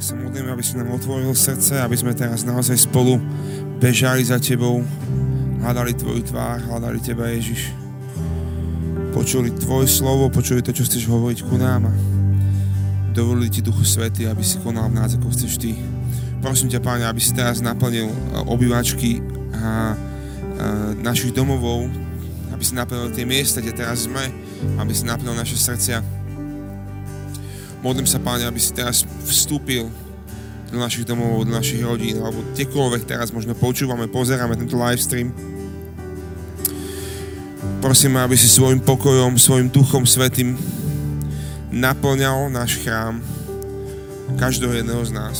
Tak sa modlím, aby si nám otvoril srdce, aby sme teraz naozaj spolu bežali za Tebou, hľadali Tvoju tvár, hľadali Teba, Ježiš. Počuli Tvoje slovo, počuli to, čo chceš hovoriť ku nám a dovolili Ti Duchu Svety, aby si konal v nás, ako chceš Ty. Prosím ťa, Páne, aby si teraz naplnil e, obývačky a, a našich domovov, aby si naplnil tie miesta, kde teraz sme, aby si naplnil naše srdcia Modlím sa, Páne, aby si teraz vstúpil do našich domov, do našich rodín, alebo kdekoľvek teraz možno počúvame, pozeráme tento live stream. Prosím, aby si svojim pokojom, svojim duchom svetým naplňal náš chrám, každého jedného z nás.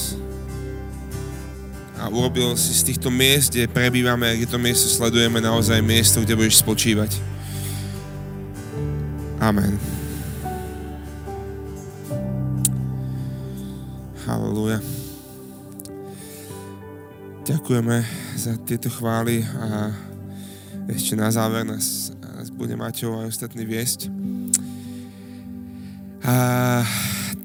A urobil si z týchto miest, kde prebývame, kde to miesto sledujeme, naozaj miesto, kde budeš spočívať. Amen. Halleluja. Ďakujeme za tieto chvály a ešte na záver nás, nás bude Maťov a ostatní viesť. A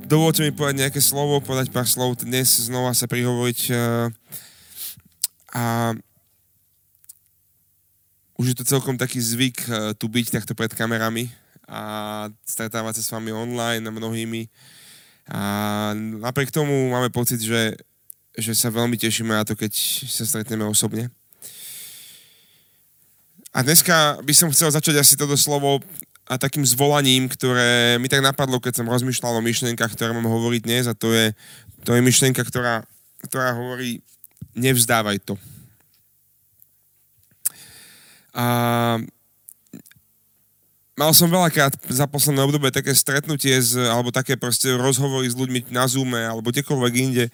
dovolte mi povedať nejaké slovo, povedať pár slov, dnes znova sa prihovoriť a už je to celkom taký zvyk tu byť takto pred kamerami a stretávať sa s vami online a mnohými a napriek tomu máme pocit, že, že sa veľmi tešíme na to, keď sa stretneme osobne. A dneska by som chcel začať asi toto slovo a takým zvolaním, ktoré mi tak napadlo, keď som rozmýšľal o myšlienkach, ktoré mám hovoriť dnes a to je, to je myšlienka, ktorá, ktorá hovorí nevzdávaj to. A mal som veľakrát za posledné obdobie také stretnutie z, alebo také proste rozhovory s ľuďmi na Zoome alebo kdekoľvek inde.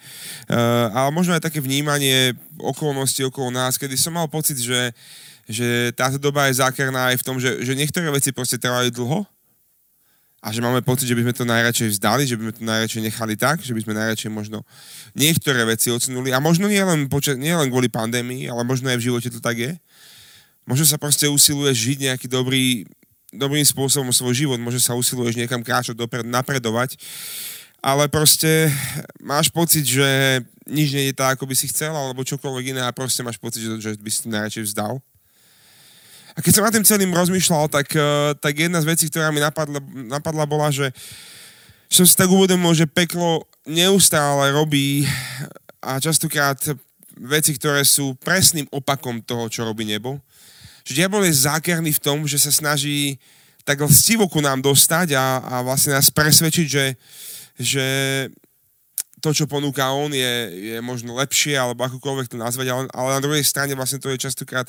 Uh, ale možno aj také vnímanie okolností okolo nás, kedy som mal pocit, že, že táto doba je zákerná aj v tom, že, že niektoré veci proste trvali dlho a že máme pocit, že by sme to najradšej vzdali, že by sme to najradšej nechali tak, že by sme najradšej možno niektoré veci odsunuli a možno nie len, poča- nie len kvôli pandémii, ale možno aj v živote to tak je. Možno sa proste usiluje žiť nejaký dobrý dobrým spôsobom svoj život, môže sa usiluješ niekam kráčať dopredu, napredovať, ale proste máš pocit, že nič nie je tak, ako by si chcel, alebo čokoľvek iné a proste máš pocit, že, že by si to najradšej vzdal. A keď som na tým celým rozmýšľal, tak, eh, tak jedna z vecí, ktorá mi napadla, napadla bola, že som si tak uvedomil, že peklo neustále robí a častokrát veci, ktoré sú presným opakom toho, čo robí nebo že diabol je zákerný v tom, že sa snaží tak lstivo ku nám dostať a, a vlastne nás presvedčiť, že, že to, čo ponúka on, je, je možno lepšie, alebo akokoľvek to nazvať, ale, ale na druhej strane vlastne to je častokrát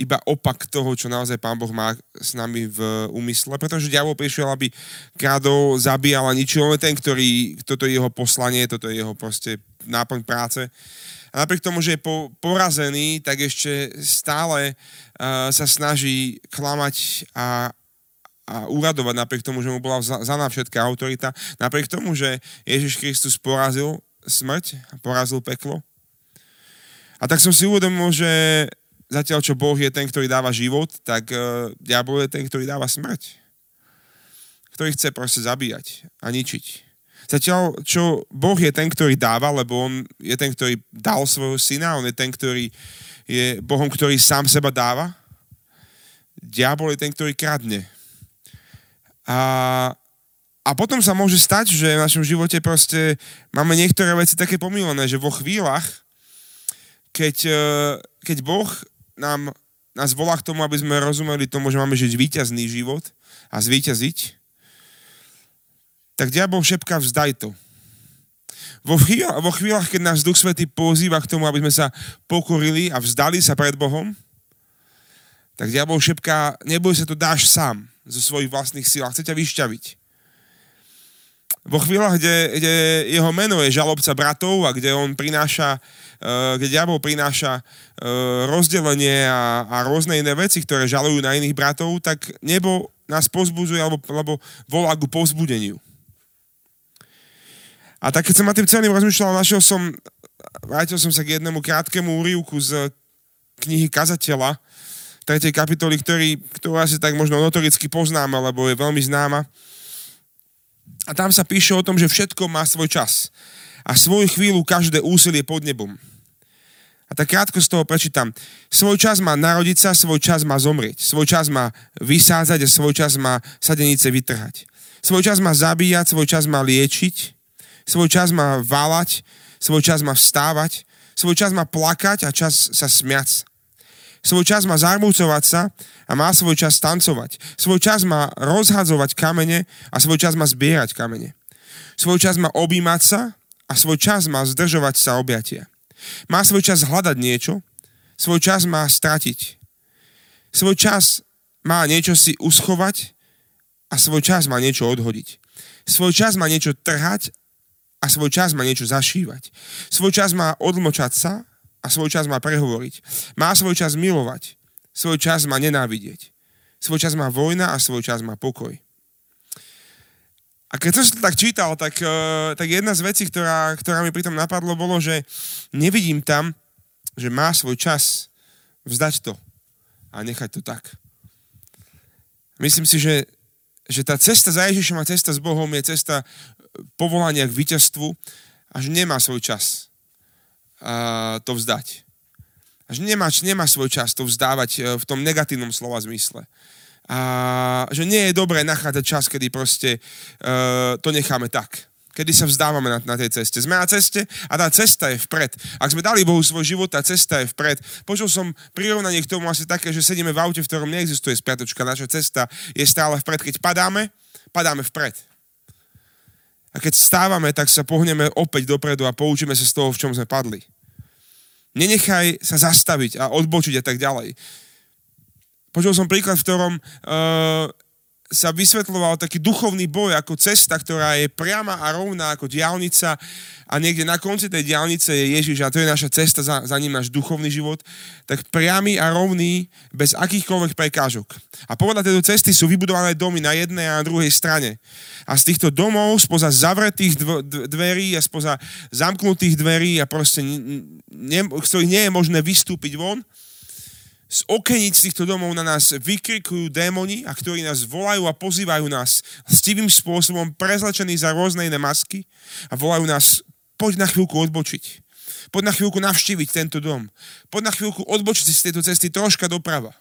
iba opak toho, čo naozaj Pán Boh má s nami v úmysle, pretože diabol prišiel, aby kradol, zabíjal a ničil, je ten, ktorý, toto je jeho poslanie, toto je jeho proste náplň práce. A napriek tomu, že je po, porazený, tak ešte stále uh, sa snaží klamať a, a uradovať napriek tomu, že mu bola zaná všetká autorita, napriek tomu, že Ježiš Kristus porazil smrť, porazil peklo. A tak som si uvedomil, že zatiaľ, čo Boh je ten, ktorý dáva život, tak uh, diabol je ten, ktorý dáva smrť. Ktorý chce proste zabíjať a ničiť. Zatiaľ, čo Boh je ten, ktorý dáva, lebo On je ten, ktorý dal svojho syna, On je ten, ktorý je Bohom, ktorý sám seba dáva. Diabol je ten, ktorý kradne. A, a potom sa môže stať, že v našom živote proste máme niektoré veci také pomílené, že vo chvíľach, keď, e, keď Boh nám, nás volá k tomu, aby sme rozumeli tomu, že máme žiť víťazný život a zvíťaziť, tak diabol šepká vzdaj to. Vo, chvíľ, vo chvíľach, keď nás Duch Svetý pozýva k tomu, aby sme sa pokorili a vzdali sa pred Bohom, tak diabol šepká, neboj sa, to dáš sám zo svojich vlastných síl a chce ťa vyšťaviť. Vo chvíľach, kde, kde jeho meno je žalobca bratov a kde on prináša, uh, kde diabol prináša uh, rozdelenie a, a rôzne iné veci, ktoré žalujú na iných bratov, tak nebo nás pozbudzuje alebo, alebo volá ku povzbudeniu. A tak keď som na tým celým rozmýšľal, našiel som, vrátil som sa k jednému krátkemu úrivku z knihy Kazateľa, 3. kapitoly, ktorý, ktorú asi tak možno notoricky poznáme, lebo je veľmi známa. A tam sa píše o tom, že všetko má svoj čas. a svoju chvíľu každé úsilie pod nebom. A tak krátko z toho prečítam. Svoj čas má narodiť sa, svoj čas má zomrieť. Svoj čas má vysádzať a svoj čas má sadenice vytrhať. Svoj čas má zabíjať, svoj čas má liečiť, svoj čas má válať, svoj čas má vstávať, svoj čas má plakať a čas sa smiať. Svoj čas má zarmúcovať sa a má svoj čas tancovať. Svoj čas má rozhadzovať kamene a svoj čas má zbierať kamene. Svoj čas má objímať sa a svoj čas má zdržovať sa objatia. Má svoj čas hľadať niečo, svoj čas má stratiť. Svoj čas má niečo si uschovať a svoj čas má niečo odhodiť. Svoj čas má niečo trhať a svoj čas má niečo zašívať. Svoj čas má odmlčať sa a svoj čas má prehovoriť. Má svoj čas milovať, svoj čas má nenávidieť. Svoj čas má vojna a svoj čas má pokoj. A keď som to tak čítal, tak, uh, tak jedna z vecí, ktorá, ktorá mi pritom napadlo, bolo, že nevidím tam, že má svoj čas vzdať to a nechať to tak. Myslím si, že, že tá cesta za Ježišom a cesta s Bohom je cesta povolania k víťazstvu a že nemá svoj čas uh, to vzdať. A že nemá, nemá svoj čas to vzdávať uh, v tom negatívnom slova zmysle a že nie je dobré nachádzať čas, kedy proste uh, to necháme tak. Kedy sa vzdávame na, na tej ceste. Sme na ceste a tá cesta je vpred. Ak sme dali Bohu svoj život, tá cesta je vpred. Počul som prirovnanie k tomu asi také, že sedíme v aute, v ktorom neexistuje spiatočka. Naša cesta je stále vpred. Keď padáme, padáme vpred. A keď stávame, tak sa pohneme opäť dopredu a poučíme sa z toho, v čom sme padli. Nenechaj sa zastaviť a odbočiť a tak ďalej. Počul som príklad, v ktorom uh, sa vysvetľoval taký duchovný boj ako cesta, ktorá je priama a rovná ako diálnica a niekde na konci tej diálnice je Ježiš a to je naša cesta, za, za ním náš duchovný život, tak priamy a rovný bez akýchkoľvek prekážok. A podľa tejto cesty sú vybudované domy na jednej a na druhej strane. A z týchto domov, spoza zavretých dverí a spoza zamknutých dverí a proste, ne, z ktorých nie je možné vystúpiť von, z okenic týchto domov na nás vykrikujú démoni a ktorí nás volajú a pozývajú nás stivým spôsobom prezlečení za rôzne iné masky a volajú nás, poď na chvíľku odbočiť. Poď na chvíľku navštíviť tento dom. Poď na chvíľku odbočiť z tejto cesty troška doprava.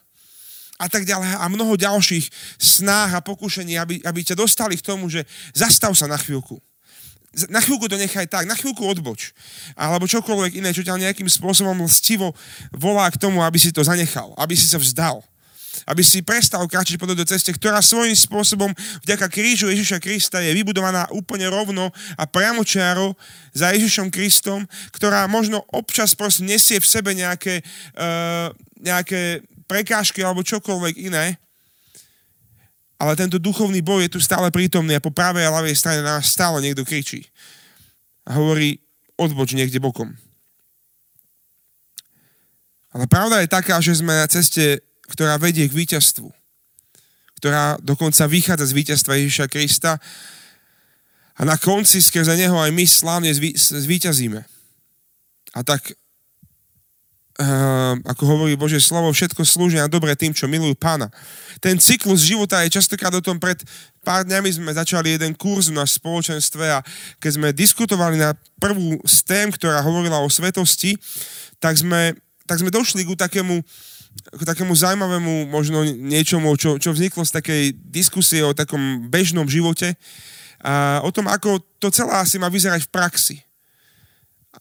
A tak ďalej. A mnoho ďalších snách a pokušení, aby, aby ťa dostali k tomu, že zastav sa na chvíľku na chvíľku to nechaj tak, na chvíľku odboč. Alebo čokoľvek iné, čo ťa nejakým spôsobom lstivo volá k tomu, aby si to zanechal, aby si sa vzdal. Aby si prestal kráčať po tejto ceste, ktorá svojím spôsobom vďaka krížu Ježiša Krista je vybudovaná úplne rovno a priamočiaro za Ježišom Kristom, ktorá možno občas proste nesie v sebe nejaké, uh, nejaké prekážky alebo čokoľvek iné, ale tento duchovný boj je tu stále prítomný a po pravej a ľavej strane nás stále niekto kričí. A hovorí, odboč niekde bokom. Ale pravda je taká, že sme na ceste, ktorá vedie k víťazstvu. Ktorá dokonca vychádza z víťazstva Ježiša Krista a na konci skrze Neho aj my slávne zvíťazíme. A tak ako hovorí Bože slovo, všetko slúži na dobre tým, čo milujú pána. Ten cyklus života je častokrát o tom, pred pár dňami sme začali jeden kurz na spoločenstve a keď sme diskutovali na prvú z tém, ktorá hovorila o svetosti, tak sme, tak sme došli ku takému k takému zaujímavému možno niečomu, čo, čo vzniklo z takej diskusie o takom bežnom živote a o tom, ako to celé asi má vyzerať v praxi.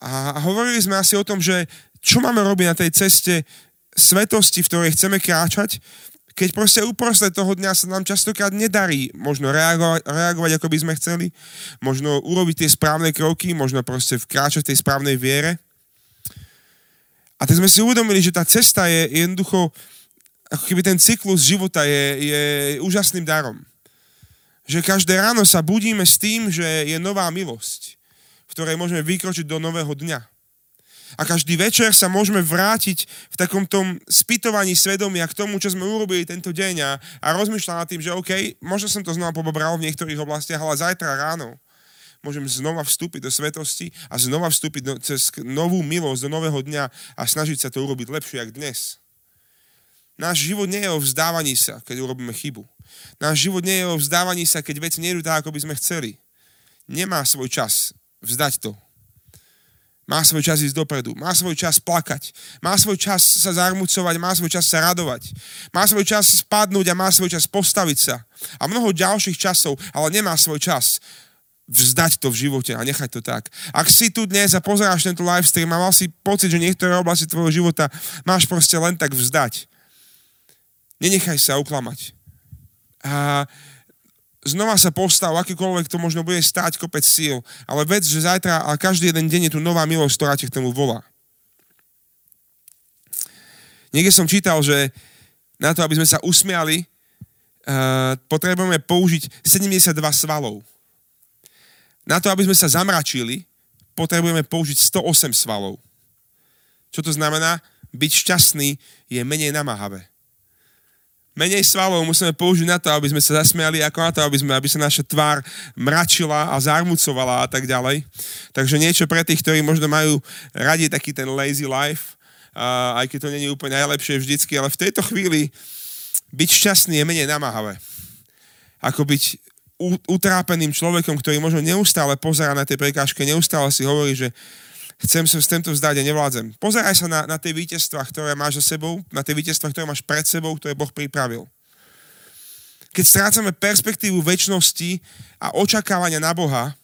A hovorili sme asi o tom, že čo máme robiť na tej ceste svetosti, v ktorej chceme kráčať, keď proste uprostred toho dňa sa nám častokrát nedarí možno reagovať, reagovať, ako by sme chceli, možno urobiť tie správne kroky, možno proste vkráčať tej správnej viere. A tak sme si uvedomili, že tá cesta je jednoducho, ako keby ten cyklus života je, je úžasným darom. Že každé ráno sa budíme s tým, že je nová milosť, v ktorej môžeme vykročiť do nového dňa a každý večer sa môžeme vrátiť v takom tom spytovaní svedomia k tomu, čo sme urobili tento deň a, a rozmýšľať nad tým, že OK, možno som to znova pobobral v niektorých oblastiach, ale zajtra ráno môžem znova vstúpiť do svetosti a znova vstúpiť do, cez novú milosť, do nového dňa a snažiť sa to urobiť lepšie, ako dnes. Náš život nie je o vzdávaní sa, keď urobíme chybu. Náš život nie je o vzdávaní sa, keď veci nejdu tak, ako by sme chceli. Nemá svoj čas vzdať to Má svoj čas ísť dopredu, má svoj čas plakať, má svoj čas sa zarmucovať, má svoj čas sa radovať, má svoj čas spadnúť a má svoj čas postaviť sa. A mnoho ďalších časov, ale nemá svoj čas vzdať to v živote a nechať to tak. Ak si tu dnes a pozeráš tento live stream a mal si pocit, že niektoré oblasti tvojho života máš proste len tak vzdať, nenechaj sa uklamať. A znova sa postav, akýkoľvek to možno bude stáť kopec síl, ale vec, že zajtra a každý jeden deň je tu nová milosť, ktorá ťa k tomu volá. Niekde som čítal, že na to, aby sme sa usmiali, uh, potrebujeme použiť 72 svalov. Na to, aby sme sa zamračili, potrebujeme použiť 108 svalov. Čo to znamená? Byť šťastný je menej namáhavé menej svalov musíme použiť na to, aby sme sa zasmiali, ako na to, aby, sme, aby sa naša tvár mračila a zarmucovala a tak ďalej. Takže niečo pre tých, ktorí možno majú radi taký ten lazy life, uh, aj keď to není úplne najlepšie vždycky, ale v tejto chvíli byť šťastný je menej namáhavé. Ako byť utrápeným človekom, ktorý možno neustále pozera na tej prekážke, neustále si hovorí, že chcem sa s týmto vzdať a nevládzem. Pozeraj sa na, na tie víťazstva, ktoré máš za sebou, na tie víťazstva, ktoré máš pred sebou, ktoré Boh pripravil. Keď strácame perspektívu väčšnosti a očakávania na Boha,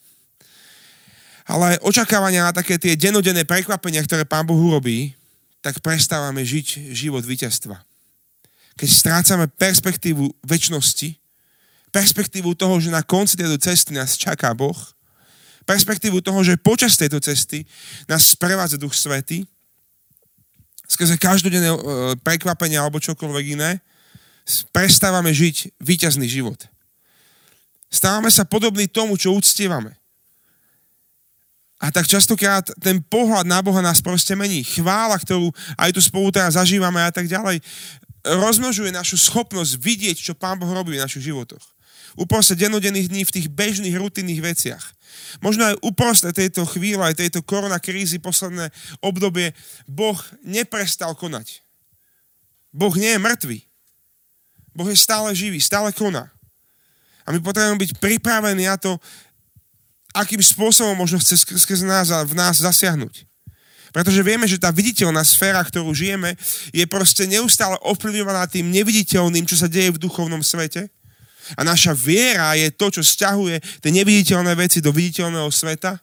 ale aj očakávania na také tie denodenné prekvapenia, ktoré Pán Boh urobí, tak prestávame žiť život víťazstva. Keď strácame perspektívu väčšnosti, perspektívu toho, že na konci tejto cesty nás čaká Boh, perspektívu toho, že počas tejto cesty nás sprevádza Duch Svety, skrze každodenné e, prekvapenia alebo čokoľvek iné, prestávame žiť víťazný život. Stávame sa podobní tomu, čo uctievame. A tak častokrát ten pohľad na Boha nás proste mení. Chvála, ktorú aj tu spolu teraz zažívame a tak ďalej, rozmnožuje našu schopnosť vidieť, čo Pán Boh robí v našich životoch. Uprostred denodenných dní v tých bežných, rutinných veciach. Možno aj uprostred tejto chvíle, aj tejto korona krízy, posledné obdobie, Boh neprestal konať. Boh nie je mŕtvý. Boh je stále živý, stále koná. A my potrebujeme byť pripravení na to, akým spôsobom možno chce skrze nás a v nás zasiahnuť. Pretože vieme, že tá viditeľná sféra, ktorú žijeme, je proste neustále ovplyvňovaná tým neviditeľným, čo sa deje v duchovnom svete. A naša viera je to, čo stiahuje tie neviditeľné veci do viditeľného sveta.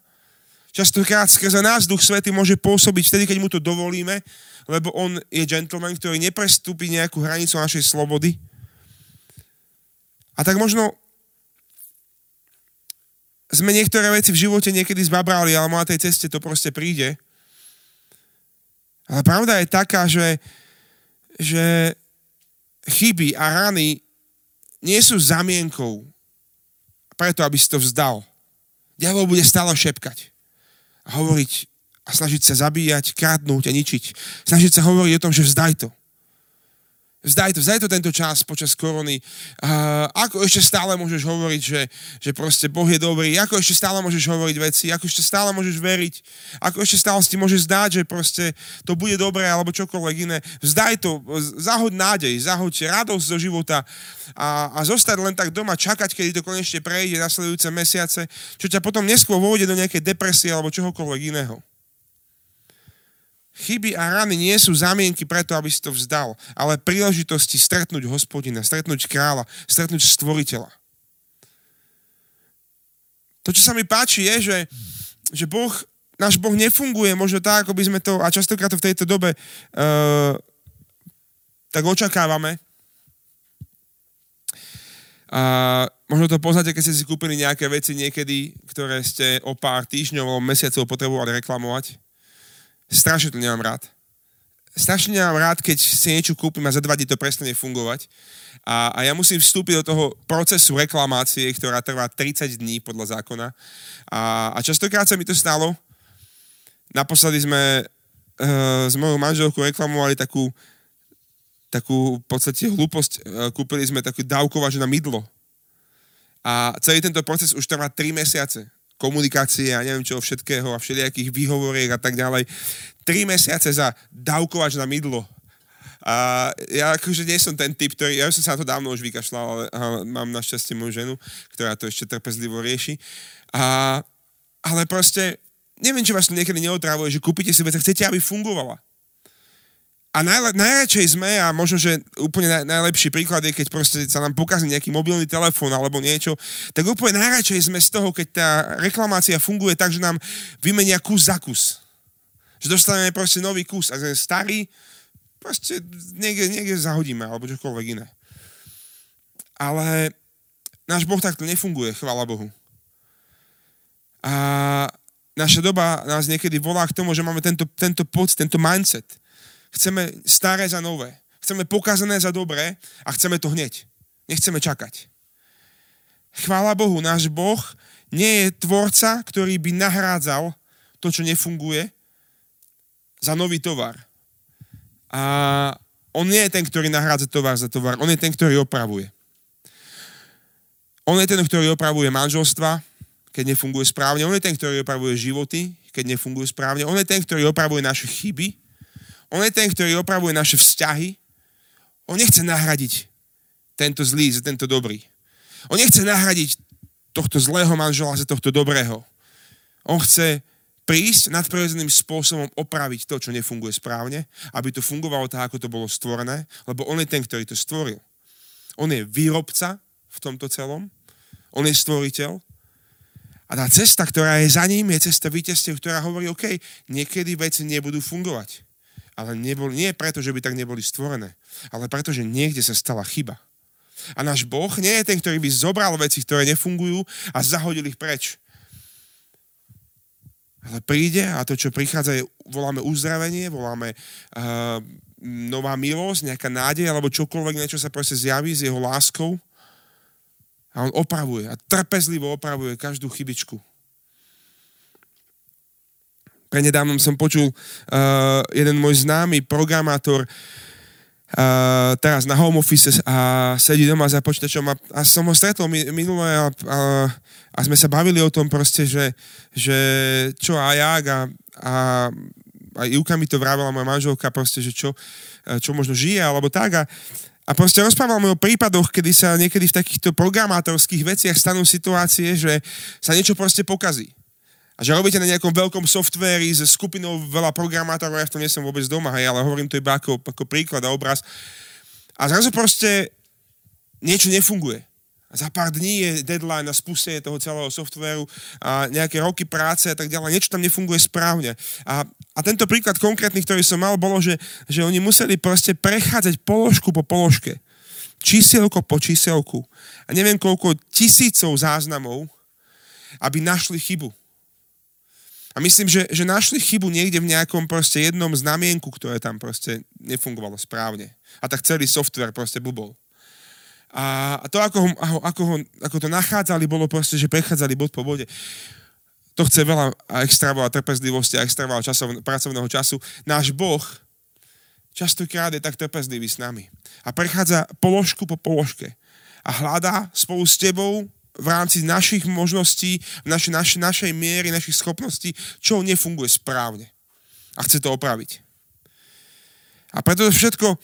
Častokrát skrze nás Duch Svety môže pôsobiť vtedy, keď mu to dovolíme, lebo on je gentleman, ktorý neprestúpi nejakú hranicu našej slobody. A tak možno sme niektoré veci v živote niekedy zbabrali, ale na tej ceste to proste príde. Ale pravda je taká, že, že chyby a rany nie sú zamienkou preto, aby si to vzdal. Diabol bude stále šepkať a hovoriť a snažiť sa zabíjať, kradnúť a ničiť. Snažiť sa hovoriť o tom, že vzdaj to. Vzdaj to, vzdaj to tento čas počas korony. Uh, ako ešte stále môžeš hovoriť, že, že proste Boh je dobrý? Ako ešte stále môžeš hovoriť veci? Ako ešte stále môžeš veriť? Ako ešte stále si môžeš zdať, že proste to bude dobré alebo čokoľvek iné? Vzdaj to, zahoď nádej, zahoď radosť zo života a, a zostať len tak doma, čakať, kedy to konečne prejde nasledujúce mesiace, čo ťa potom neskôr vôjde do nejakej depresie alebo čohokoľvek iného. Chyby a rany nie sú zamienky preto, aby si to vzdal, ale príležitosti stretnúť hospodina, stretnúť kráľa, stretnúť stvoriteľa. To, čo sa mi páči, je, že, že boh, náš Boh nefunguje možno tak, ako by sme to, a častokrát to v tejto dobe uh, tak očakávame. A možno to poznáte, keď ste si kúpili nejaké veci niekedy, ktoré ste o pár týždňov mesiacov potrebovali reklamovať Strašne to nemám rád. Strašne nemám rád, keď si niečo kúpim a za dva dní to prestane fungovať. A, a ja musím vstúpiť do toho procesu reklamácie, ktorá trvá 30 dní podľa zákona. A, a častokrát sa mi to stalo. Naposledy sme uh, s mojou manželkou reklamovali takú, takú v podstate hlúposť. Uh, kúpili sme takú dávkovač na mydlo. A celý tento proces už trvá 3 mesiace komunikácie a neviem čo všetkého a všelijakých výhovoriek a tak ďalej. Tri mesiace za dávkovač na mydlo. A ja akože nie som ten typ, ktorý, ja som sa na to dávno už vykašľal, ale, mám našťastie moju ženu, ktorá to ešte trpezlivo rieši. A, ale proste neviem, či vás to niekedy neotrávuje, že kúpite si vec a chcete, aby fungovala. A najle, najradšej sme, a možno, že úplne naj, najlepší príklad je, keď proste sa nám pokazí nejaký mobilný telefón alebo niečo, tak úplne najradšej sme z toho, keď tá reklamácia funguje tak, že nám vymenia kus za kus. Že dostaneme proste nový kus a ten starý proste niekde, niekde zahodíme alebo čokoľvek iné. Ale náš Boh takto nefunguje, chvála Bohu. A naša doba nás niekedy volá k tomu, že máme tento, tento pocit, tento mindset – Chceme staré za nové. Chceme pokazané za dobré a chceme to hneď. Nechceme čakať. Chvála Bohu, náš Boh nie je tvorca, ktorý by nahrádzal to, čo nefunguje, za nový tovar. A on nie je ten, ktorý nahrádza tovar za tovar, on je ten, ktorý opravuje. On je ten, ktorý opravuje manželstva, keď nefunguje správne. On je ten, ktorý opravuje životy, keď nefungujú správne. On je ten, ktorý opravuje naše chyby, on je ten, ktorý opravuje naše vzťahy. On nechce nahradiť tento zlý za tento dobrý. On nechce nahradiť tohto zlého manžela za tohto dobrého. On chce prísť nadprirodzeným spôsobom opraviť to, čo nefunguje správne, aby to fungovalo tak, ako to bolo stvorené, lebo on je ten, ktorý to stvoril. On je výrobca v tomto celom, on je stvoriteľ a tá cesta, ktorá je za ním, je cesta víťazstiev, ktorá hovorí, OK, niekedy veci nebudú fungovať ale neboli, nie preto, že by tak neboli stvorené, ale preto, že niekde sa stala chyba. A náš Boh nie je ten, ktorý by zobral veci, ktoré nefungujú a zahodil ich preč. Ale príde a to, čo prichádza, je, voláme uzdravenie, voláme uh, nová milosť, nejaká nádej, alebo čokoľvek, niečo sa proste zjaví s jeho láskou. A on opravuje a trpezlivo opravuje každú chybičku, Prednedávnom som počul uh, jeden môj známy programátor uh, teraz na home office a sedí doma za počítačom a, a som ho stretol minulé a, a, a sme sa bavili o tom proste, že, že čo a jak a, a, a Ivka mi to vravela, moja manželka proste, že čo, čo možno žije alebo tak a, a proste rozprávame o prípadoch, kedy sa niekedy v takýchto programátorských veciach stanú situácie, že sa niečo proste pokazí a že robíte na nejakom veľkom softvéri s skupinou veľa programátorov, ja v tom nie som vôbec doma, hej, ale hovorím to iba ako, ako príklad a obraz. A zrazu proste niečo nefunguje. A za pár dní je deadline na spustenie toho celého softvéru a nejaké roky práce a tak ďalej. Niečo tam nefunguje správne. A, a tento príklad konkrétny, ktorý som mal, bolo, že, že oni museli proste prechádzať položku po položke. Čísielko po čísielku. A neviem koľko tisícov záznamov, aby našli chybu. A myslím, že, že našli chybu niekde v nejakom proste jednom znamienku, ktoré tam proste nefungovalo správne. A tak celý software proste bubol. A to, ako ho, ako, ho, ako to nachádzali, bolo proste, že prechádzali bod po bode. To chce veľa extra veľa trpezlivosti a extra veľa časov, pracovného času. Náš Boh častokrát je tak trpezlivý s nami. A prechádza položku po položke. A hľadá spolu s tebou v rámci našich možností, naši, naši, našej miery, našich schopností, čo nefunguje správne. A chce to opraviť. A preto všetko...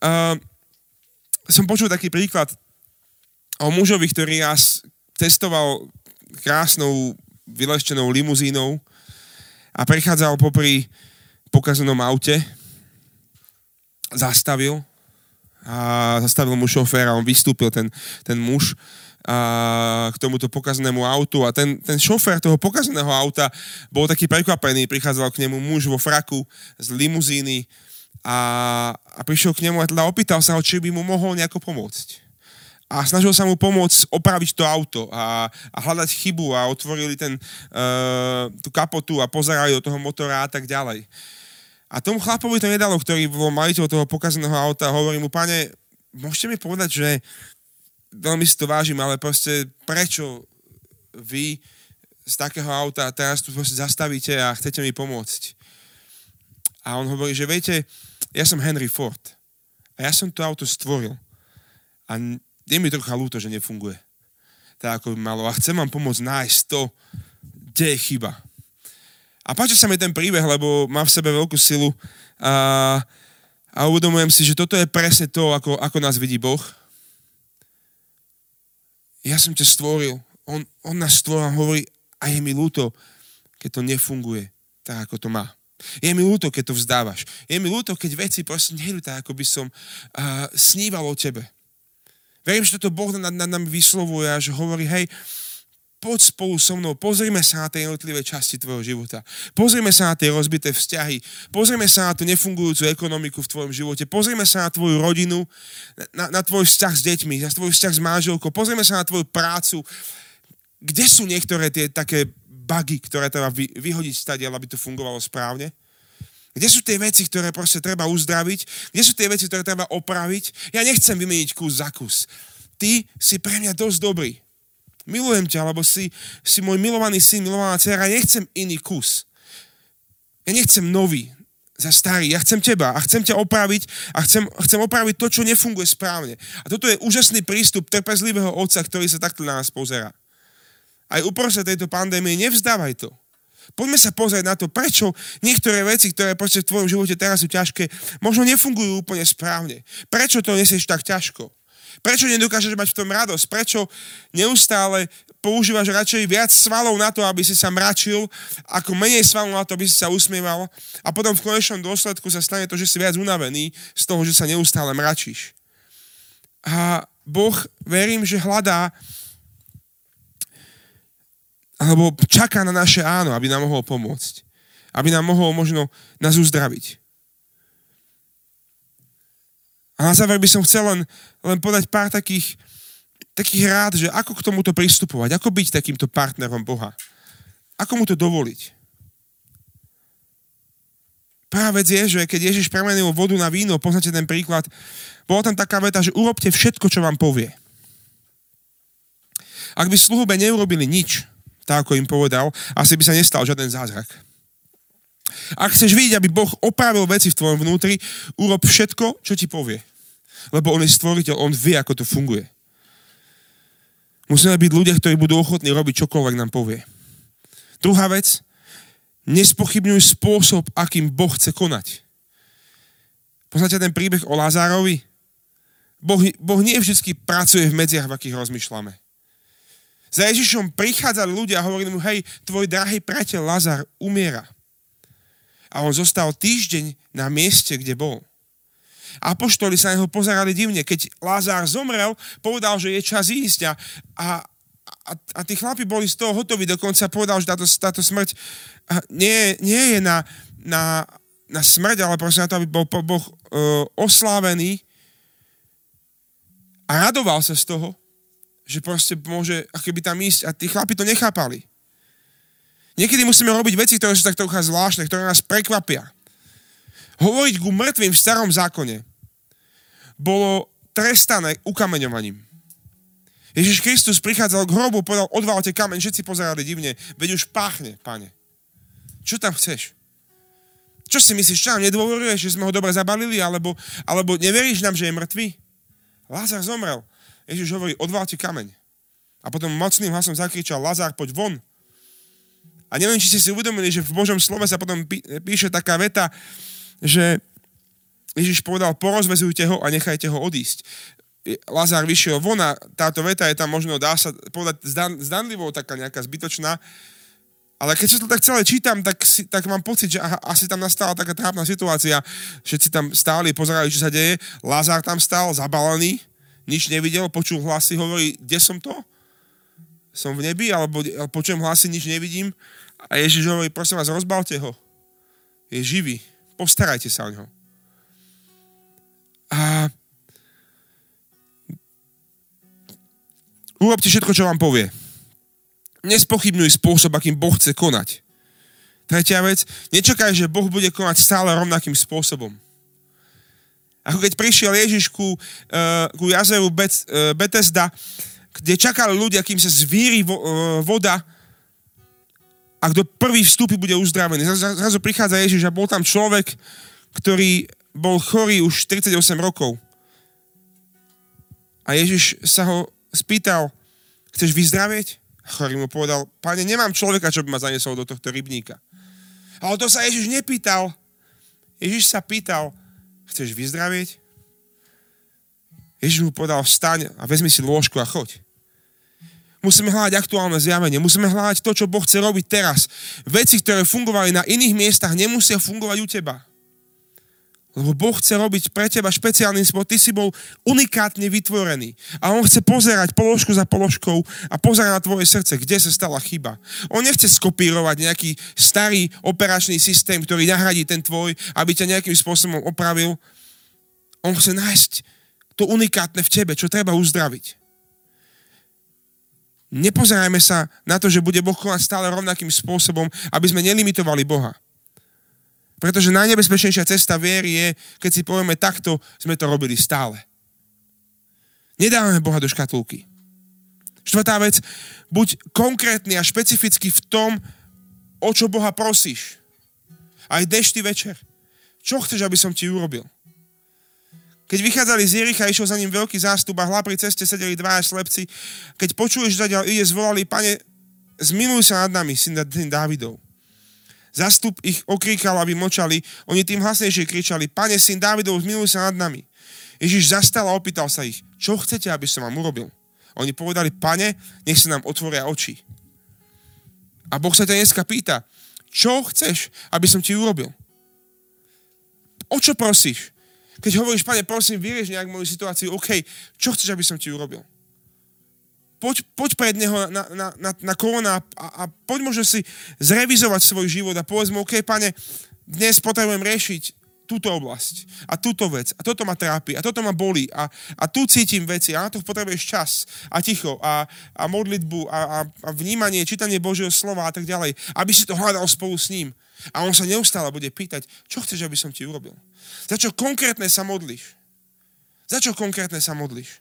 Uh, som počul taký príklad o mužovi, ktorý raz testoval krásnou vyleštenou limuzínou a prechádzal popri pokazenom aute, zastavil a zastavil mu šofér a on vystúpil, ten, ten muž a, k tomuto pokazenému autu a ten, ten šofér toho pokazeného auta bol taký prekvapený, prichádzal k nemu muž vo fraku z limuzíny a, a prišiel k nemu a teda opýtal sa ho, či by mu mohol nejako pomôcť. A snažil sa mu pomôcť opraviť to auto a, a hľadať chybu a otvorili ten, uh, tú kapotu a pozerali do toho motora a tak ďalej. A tomu chlapovi to nedalo, ktorý bol majiteľ toho pokazeného auta hovorí mu, pane, môžete mi povedať, že veľmi si to vážim, ale proste prečo vy z takého auta teraz tu proste zastavíte a chcete mi pomôcť. A on hovorí, že viete, ja som Henry Ford a ja som to auto stvoril a je mi trocha ľúto, že nefunguje tak, ako by malo. A chcem vám pomôcť nájsť to, kde je chyba. A páči sa mi ten príbeh, lebo má v sebe veľkú silu a, a uvedomujem si, že toto je presne to, ako, ako nás vidí Boh ja som ťa stvoril. On, on nás stvoril a hovorí, a je mi ľúto, keď to nefunguje tak, ako to má. Je mi ľúto, keď to vzdávaš. Je mi ľúto, keď veci proste nejdu tak, ako by som uh, sníval o tebe. Verím, že toto Boh nad, nad nami vyslovuje a že hovorí, hej, poď spolu so mnou, pozrime sa na tie jednotlivé časti tvojho života. Pozrime sa na tie rozbité vzťahy. Pozrime sa na tú nefungujúcu ekonomiku v tvojom živote. Pozrime sa na tvoju rodinu, na, na tvoj vzťah s deťmi, na tvoj vzťah s manželkou. Pozrime sa na tvoju prácu. Kde sú niektoré tie také bugy, ktoré treba vy, vyhodiť stade, aby to fungovalo správne? Kde sú tie veci, ktoré proste treba uzdraviť? Kde sú tie veci, ktoré treba opraviť? Ja nechcem vymeniť kus za kus. Ty si pre mňa dosť dobrý. Milujem ťa, lebo si, si môj milovaný syn, milovaná dcera. Ja nechcem iný kus. Ja nechcem nový za starý. Ja chcem teba a chcem ťa opraviť a chcem, chcem opraviť to, čo nefunguje správne. A toto je úžasný prístup trpezlivého otca, ktorý sa takto na nás pozera. Aj uprostred tejto pandémie nevzdávaj to. Poďme sa pozrieť na to, prečo niektoré veci, ktoré proste v tvojom živote teraz sú ťažké, možno nefungujú úplne správne. Prečo to nesieš tak ťažko? Prečo nedokážeš mať v tom radosť? Prečo neustále používaš radšej viac svalov na to, aby si sa mračil, ako menej svalov na to, aby si sa usmieval a potom v konečnom dôsledku sa stane to, že si viac unavený z toho, že sa neustále mračíš. A Boh, verím, že hľadá alebo čaká na naše áno, aby nám mohol pomôcť. Aby nám mohol možno nás uzdraviť. A na záver by som chcel len, len podať pár takých, takých rád, že ako k tomuto pristupovať, ako byť takýmto partnerom Boha. Ako mu to dovoliť. Prvá vec je, že keď Ježiš premenil vodu na víno, poznáte ten príklad, bola tam taká veta, že urobte všetko, čo vám povie. Ak by sluhube neurobili nič, tak ako im povedal, asi by sa nestal žiaden zázrak. Ak chceš vidieť, aby Boh opravil veci v tvojom vnútri, urob všetko, čo ti povie. Lebo On je stvoriteľ, On vie, ako to funguje. Musíme byť ľudia, ktorí budú ochotní robiť čokoľvek nám povie. Druhá vec, nespochybňuj spôsob, akým Boh chce konať. Poznáte ten príbeh o Lázárovi? Boh, boh nie vždy pracuje v medziach, v akých rozmýšľame. Za Ježišom prichádzali ľudia a hovorili mu, hej, tvoj drahý priateľ Lazar umiera. A on zostal týždeň na mieste, kde bol. Apoštoli sa na pozerali divne. Keď Lázár zomrel, povedal, že je čas ísť a, a, a, a tí chlapi boli z toho hotoví. Dokonca povedal, že táto, táto smrť nie, nie je na, na, na smrť, ale proste na to, aby bol Boh uh, oslávený a radoval sa z toho že proste môže by tam ísť a tí chlapi to nechápali. Niekedy musíme robiť veci, ktoré sú tak trocha zvláštne, ktoré nás prekvapia. Hovoriť ku mŕtvým v starom zákone bolo trestané ukameňovaním. Ježiš Kristus prichádzal k hrobu, povedal, odvalte kameň, všetci pozerali divne, veď už páchne, pane. Čo tam chceš? Čo si myslíš, čo nám nedôveruješ, že sme ho dobre zabalili, alebo, alebo neveríš nám, že je mŕtvý? Lázar zomrel. Ježiš hovorí, odválte kameň. A potom mocným hlasom zakričal, Lazár, poď von. A neviem, či ste si uvedomili, že v Božom slove sa potom píše taká veta, že Ježiš povedal, porozvezujte ho a nechajte ho odísť. Lazár vyšiel von a táto veta je tam možno, dá sa povedať, zdan, zdanlivo taká nejaká zbytočná, ale keď sa to tak celé čítam, tak, si, tak mám pocit, že aha, asi tam nastala taká trápna situácia. Všetci tam stáli, pozerali, čo sa deje. Lázár tam stál, zabalený nič nevidel, počul hlasy, hovorí, kde som to? Som v nebi, alebo počujem hlasy, nič nevidím. A Ježiš hovorí, prosím vás, rozbalte ho. Je živý. Postarajte sa o neho. A urobte všetko, čo vám povie. Nespochybňuj spôsob, akým Boh chce konať. Tretia vec, nečakaj, že Boh bude konať stále rovnakým spôsobom. Ako keď prišiel Ježiš ku, uh, ku jazeru Bet, uh, Betesda, kde čakali ľudia, kým sa zvíri uh, voda a kto prvý vstúpi, bude uzdravený. Zrazu prichádza Ježiš a bol tam človek, ktorý bol chorý už 38 rokov. A Ježiš sa ho spýtal, chceš vyzdravieť? Chorý mu povedal, pane, nemám človeka, čo by ma zaniesol do tohto rybníka. Ale to sa Ježiš nepýtal. Ježiš sa pýtal, Chceš vyzdravieť? Ježiš mu povedal, vstaň a vezmi si lôžku a choď. Musíme hľadať aktuálne zjavenie, musíme hľadať to, čo Boh chce robiť teraz. Veci, ktoré fungovali na iných miestach, nemusia fungovať u teba. Lebo Boh chce robiť pre teba špeciálny spôsob. Ty si bol unikátne vytvorený. A On chce pozerať položku za položkou a pozerať na tvoje srdce, kde sa stala chyba. On nechce skopírovať nejaký starý operačný systém, ktorý nahradí ten tvoj, aby ťa nejakým spôsobom opravil. On chce nájsť to unikátne v tebe, čo treba uzdraviť. Nepozerajme sa na to, že bude Boh konať stále rovnakým spôsobom, aby sme nelimitovali Boha. Pretože najnebezpečnejšia cesta viery je, keď si povieme takto, sme to robili stále. Nedávame Boha do škatulky. Štvrtá vec, buď konkrétny a špecifický v tom, o čo Boha prosíš. Aj dnešný večer. Čo chceš, aby som ti urobil? Keď vychádzali z Jericha, išiel za ním veľký zástup a hla pri ceste sedeli dvaja slepci. Keď počuješ, že ide, zvolali, pane, zmiluj sa nad nami, syn Dávidov. Zastup ich okríkal, aby močali. Oni tým hlasnejšie kričali, pane, syn Dávidov, zmiluj sa nad nami. Ježiš zastal a opýtal sa ich, čo chcete, aby som vám urobil? Oni povedali, pane, nech sa nám otvoria oči. A Boh sa ťa dneska pýta, čo chceš, aby som ti urobil? O čo prosíš? Keď hovoríš, pane, prosím, vyrieš nejak moju situáciu, OK, čo chceš, aby som ti urobil? poď, poď pred neho na, na, na, na kolona a, a poď možno si zrevizovať svoj život a povedz mu, OK, pane, dnes potrebujem riešiť túto oblasť a túto vec a toto ma trápi a toto ma bolí a, a tu cítim veci a na to potrebuješ čas a ticho a, a modlitbu a, a, a vnímanie, čítanie Božieho slova a tak ďalej, aby si to hľadal spolu s ním. A on sa neustále bude pýtať, čo chceš, aby som ti urobil? Za čo konkrétne sa modlíš? Za čo konkrétne sa modlíš?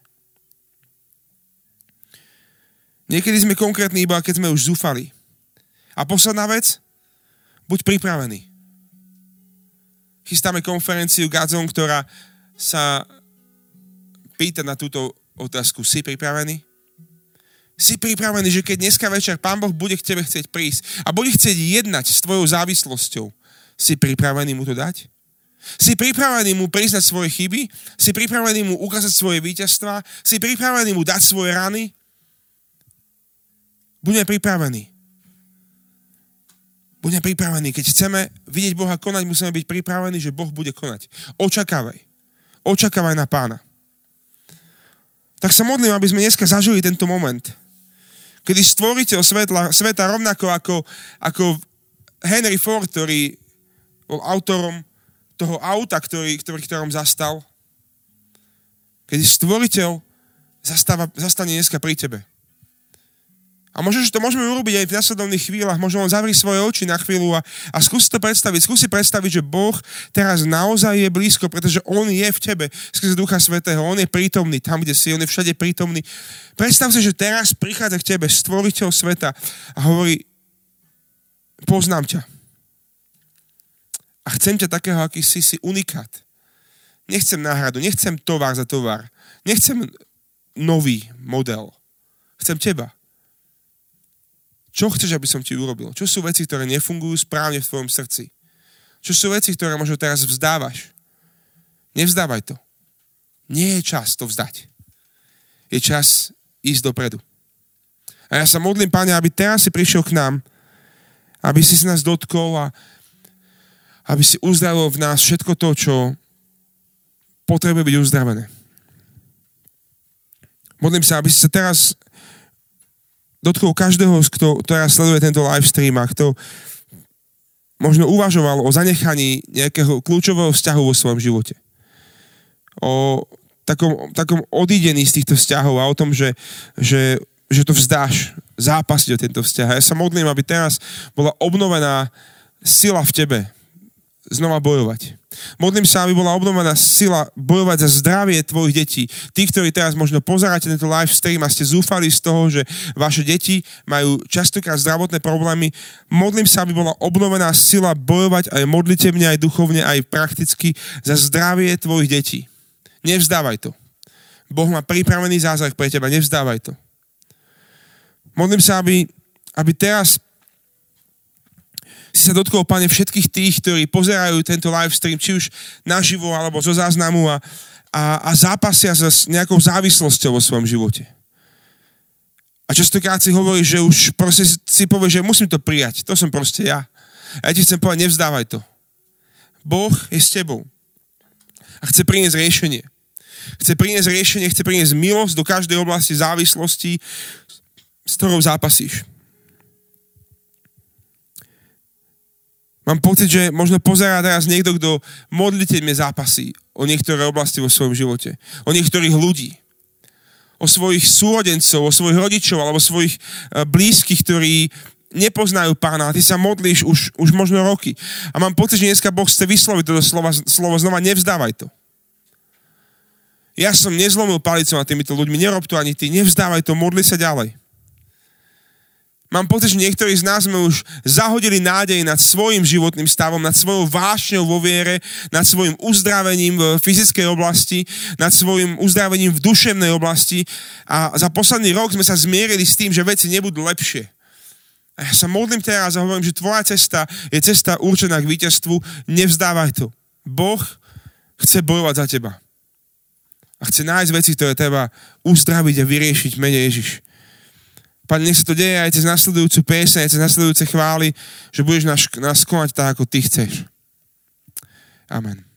Niekedy sme konkrétni iba, keď sme už zúfali. A posledná vec, buď pripravený. Chystáme konferenciu Gazon, ktorá sa pýta na túto otázku. Si pripravený? Si pripravený, že keď dneska večer Pán Boh bude k tebe chcieť prísť a bude chcieť jednať s tvojou závislosťou, si pripravený mu to dať? Si pripravený mu priznať svoje chyby? Si pripravený mu ukázať svoje víťazstva? Si pripravený mu dať svoje rany? Buďme pripravení. Buďme pripravení. Keď chceme vidieť Boha konať, musíme byť pripravení, že Boh bude konať. Očakávaj. Očakávaj na pána. Tak sa modlím, aby sme dneska zažili tento moment. Kedy stvoriteľ svetla, sveta rovnako ako, ako Henry Ford, ktorý bol autorom toho auta, ktorý, ktorý, ktorom zastal. Kedy stvoriteľ zastáva, zastane dneska pri tebe. A možno, že to môžeme urobiť aj v nasledovných chvíľach. Možno len zavri svoje oči na chvíľu a, a skúsi to predstaviť. Skúsi predstaviť, že Boh teraz naozaj je blízko, pretože On je v tebe skrze Ducha Svetého. On je prítomný tam, kde si. On je všade prítomný. Predstav si, že teraz prichádza k tebe stvoriteľ sveta a hovorí, poznám ťa. A chcem ťa takého, aký si, si unikát. Nechcem náhradu, nechcem tovar za tovar. Nechcem nový model. Chcem teba. Čo chceš, aby som ti urobil? Čo sú veci, ktoré nefungujú správne v tvojom srdci? Čo sú veci, ktoré možno teraz vzdávaš? Nevzdávaj to. Nie je čas to vzdať. Je čas ísť dopredu. A ja sa modlím, Pane, aby teraz si prišiel k nám, aby si sa nás dotkol a aby si uzdravil v nás všetko to, čo potrebuje byť uzdravené. Modlím sa, aby si sa teraz dotkol každého, kto teraz sleduje tento live stream a kto možno uvažoval o zanechaní nejakého kľúčového vzťahu vo svojom živote. O takom, takom odídení z týchto vzťahov a o tom, že, že, že to vzdáš, zápasiť o tento vzťah. A ja sa modlím, aby teraz bola obnovená sila v tebe znova bojovať. Modlím sa, aby bola obnovená sila bojovať za zdravie tvojich detí. Tí, ktorí teraz možno pozeráte tento live stream a ste zúfali z toho, že vaše deti majú častokrát zdravotné problémy, modlím sa, aby bola obnovená sila bojovať aj modlitevne, aj duchovne, aj prakticky za zdravie tvojich detí. Nevzdávaj to. Boh má pripravený zázrak pre teba, nevzdávaj to. Modlím sa, aby, aby teraz si sa dotkol, Pane, všetkých tých, ktorí pozerajú tento live stream, či už naživo alebo zo záznamu a, a, a zápasia s nejakou závislosťou vo svojom živote. A častokrát si hovoríš, že už proste si povieš, že musím to prijať. To som proste ja. A ja ti chcem povedať, nevzdávaj to. Boh je s tebou. A chce priniesť riešenie. Chce priniesť riešenie, chce priniesť milosť do každej oblasti závislosti, s ktorou zápasíš. Mám pocit, že možno pozerá teraz niekto, kto modliteľne zápasí o niektoré oblasti vo svojom živote. O niektorých ľudí o svojich súrodencov, o svojich rodičov alebo svojich e, blízkych, ktorí nepoznajú pána a ty sa modlíš už, už možno roky. A mám pocit, že dneska Boh chce vysloviť toto slovo, slovo znova, nevzdávaj to. Ja som nezlomil palicu na týmito ľuďmi, nerob to ani ty, nevzdávaj to, modli sa ďalej. Mám pocit, že niektorí z nás sme už zahodili nádej nad svojim životným stavom, nad svojou vášňou vo viere, nad svojim uzdravením v fyzickej oblasti, nad svojim uzdravením v duševnej oblasti a za posledný rok sme sa zmierili s tým, že veci nebudú lepšie. A ja sa modlím teraz a hovorím, že tvoja cesta je cesta určená k víťazstvu, nevzdávaj to. Boh chce bojovať za teba. A chce nájsť veci, ktoré treba uzdraviť a vyriešiť mene Ježiš. Pane, nech sa to deje aj cez nasledujúcu piesne, aj cez nasledujúce chvály, že budeš nás, nás konať tak, ako Ty chceš. Amen.